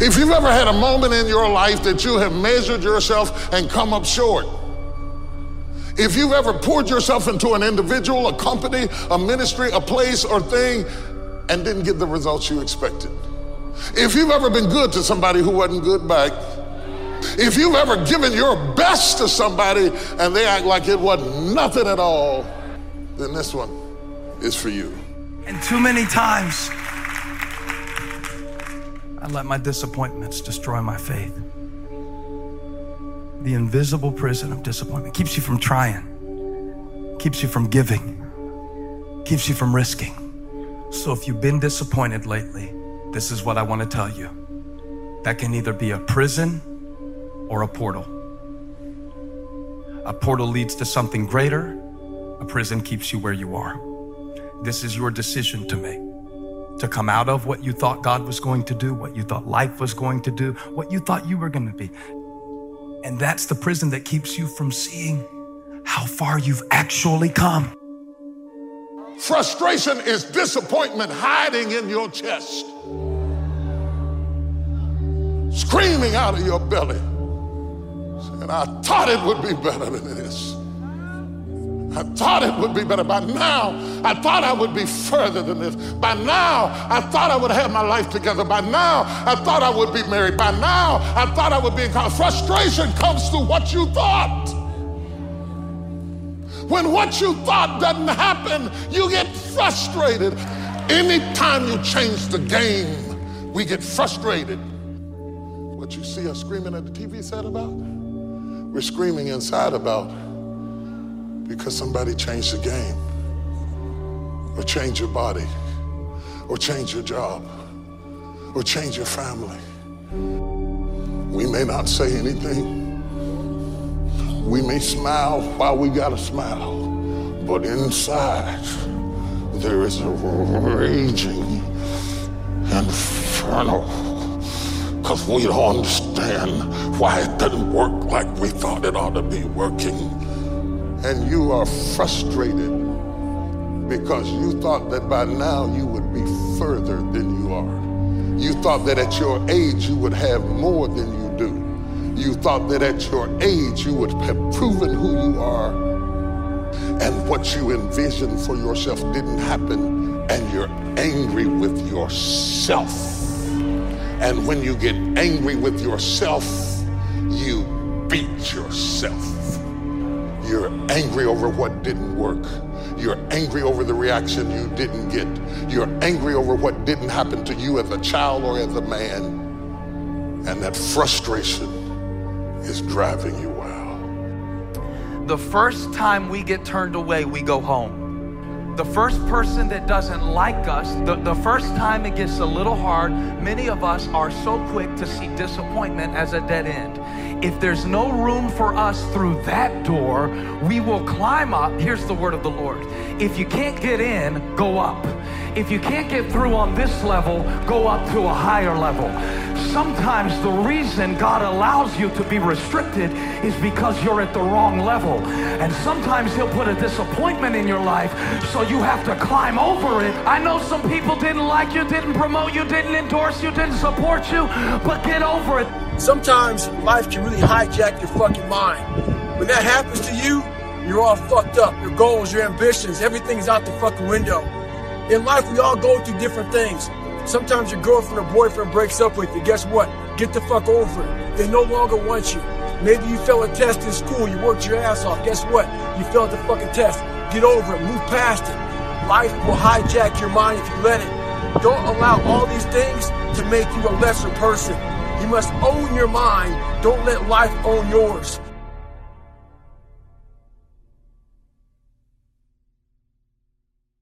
If you've ever had a moment in your life that you have measured yourself and come up short, if you've ever poured yourself into an individual, a company, a ministry, a place, or thing, and didn't get the results you expected, if you've ever been good to somebody who wasn't good back, if you've ever given your best to somebody and they act like it wasn't nothing at all, then this one is for you. And too many times, I let my disappointments destroy my faith. The invisible prison of disappointment keeps you from trying, keeps you from giving, keeps you from risking. So if you've been disappointed lately, this is what I want to tell you. That can either be a prison or a portal. A portal leads to something greater, a prison keeps you where you are. This is your decision to make. To come out of what you thought God was going to do, what you thought life was going to do, what you thought you were going to be. And that's the prison that keeps you from seeing how far you've actually come. Frustration is disappointment hiding in your chest, screaming out of your belly. And I thought it would be better than this. I thought it would be better. By now, I thought I would be further than this. By now, I thought I would have my life together. By now, I thought I would be married. By now, I thought I would be in college. Frustration comes through what you thought. When what you thought doesn't happen, you get frustrated. Anytime you change the game, we get frustrated. What you see us screaming at the TV set about, we're screaming inside about because somebody changed the game, or changed your body, or changed your job, or changed your family. We may not say anything. We may smile while we gotta smile, but inside there is a raging inferno. Because we don't understand why it doesn't work like we thought it ought to be working. And you are frustrated because you thought that by now you would be further than you are. You thought that at your age you would have more than you do. You thought that at your age you would have proven who you are and what you envisioned for yourself didn't happen and you're angry with yourself. And when you get angry with yourself, you beat yourself. You're angry over what didn't work. You're angry over the reaction you didn't get. You're angry over what didn't happen to you as a child or as a man. And that frustration is driving you wild. The first time we get turned away, we go home. The first person that doesn't like us, the, the first time it gets a little hard, many of us are so quick to see disappointment as a dead end. If there's no room for us through that door, we will climb up. Here's the word of the Lord. If you can't get in, go up. If you can't get through on this level, go up to a higher level. Sometimes the reason God allows you to be restricted is because you're at the wrong level. And sometimes He'll put a disappointment in your life so you have to climb over it. I know some people didn't like you, didn't promote you, didn't endorse you, didn't support you, but get over it. Sometimes life can really hijack your fucking mind. When that happens to you, you're all fucked up. Your goals, your ambitions, everything's out the fucking window. In life, we all go through different things. Sometimes your girlfriend or boyfriend breaks up with you. Guess what? Get the fuck over it. They no longer want you. Maybe you failed a test in school. You worked your ass off. Guess what? You failed the fucking test. Get over it. Move past it. Life will hijack your mind if you let it. Don't allow all these things to make you a lesser person. You must own your mind. Don't let life own yours.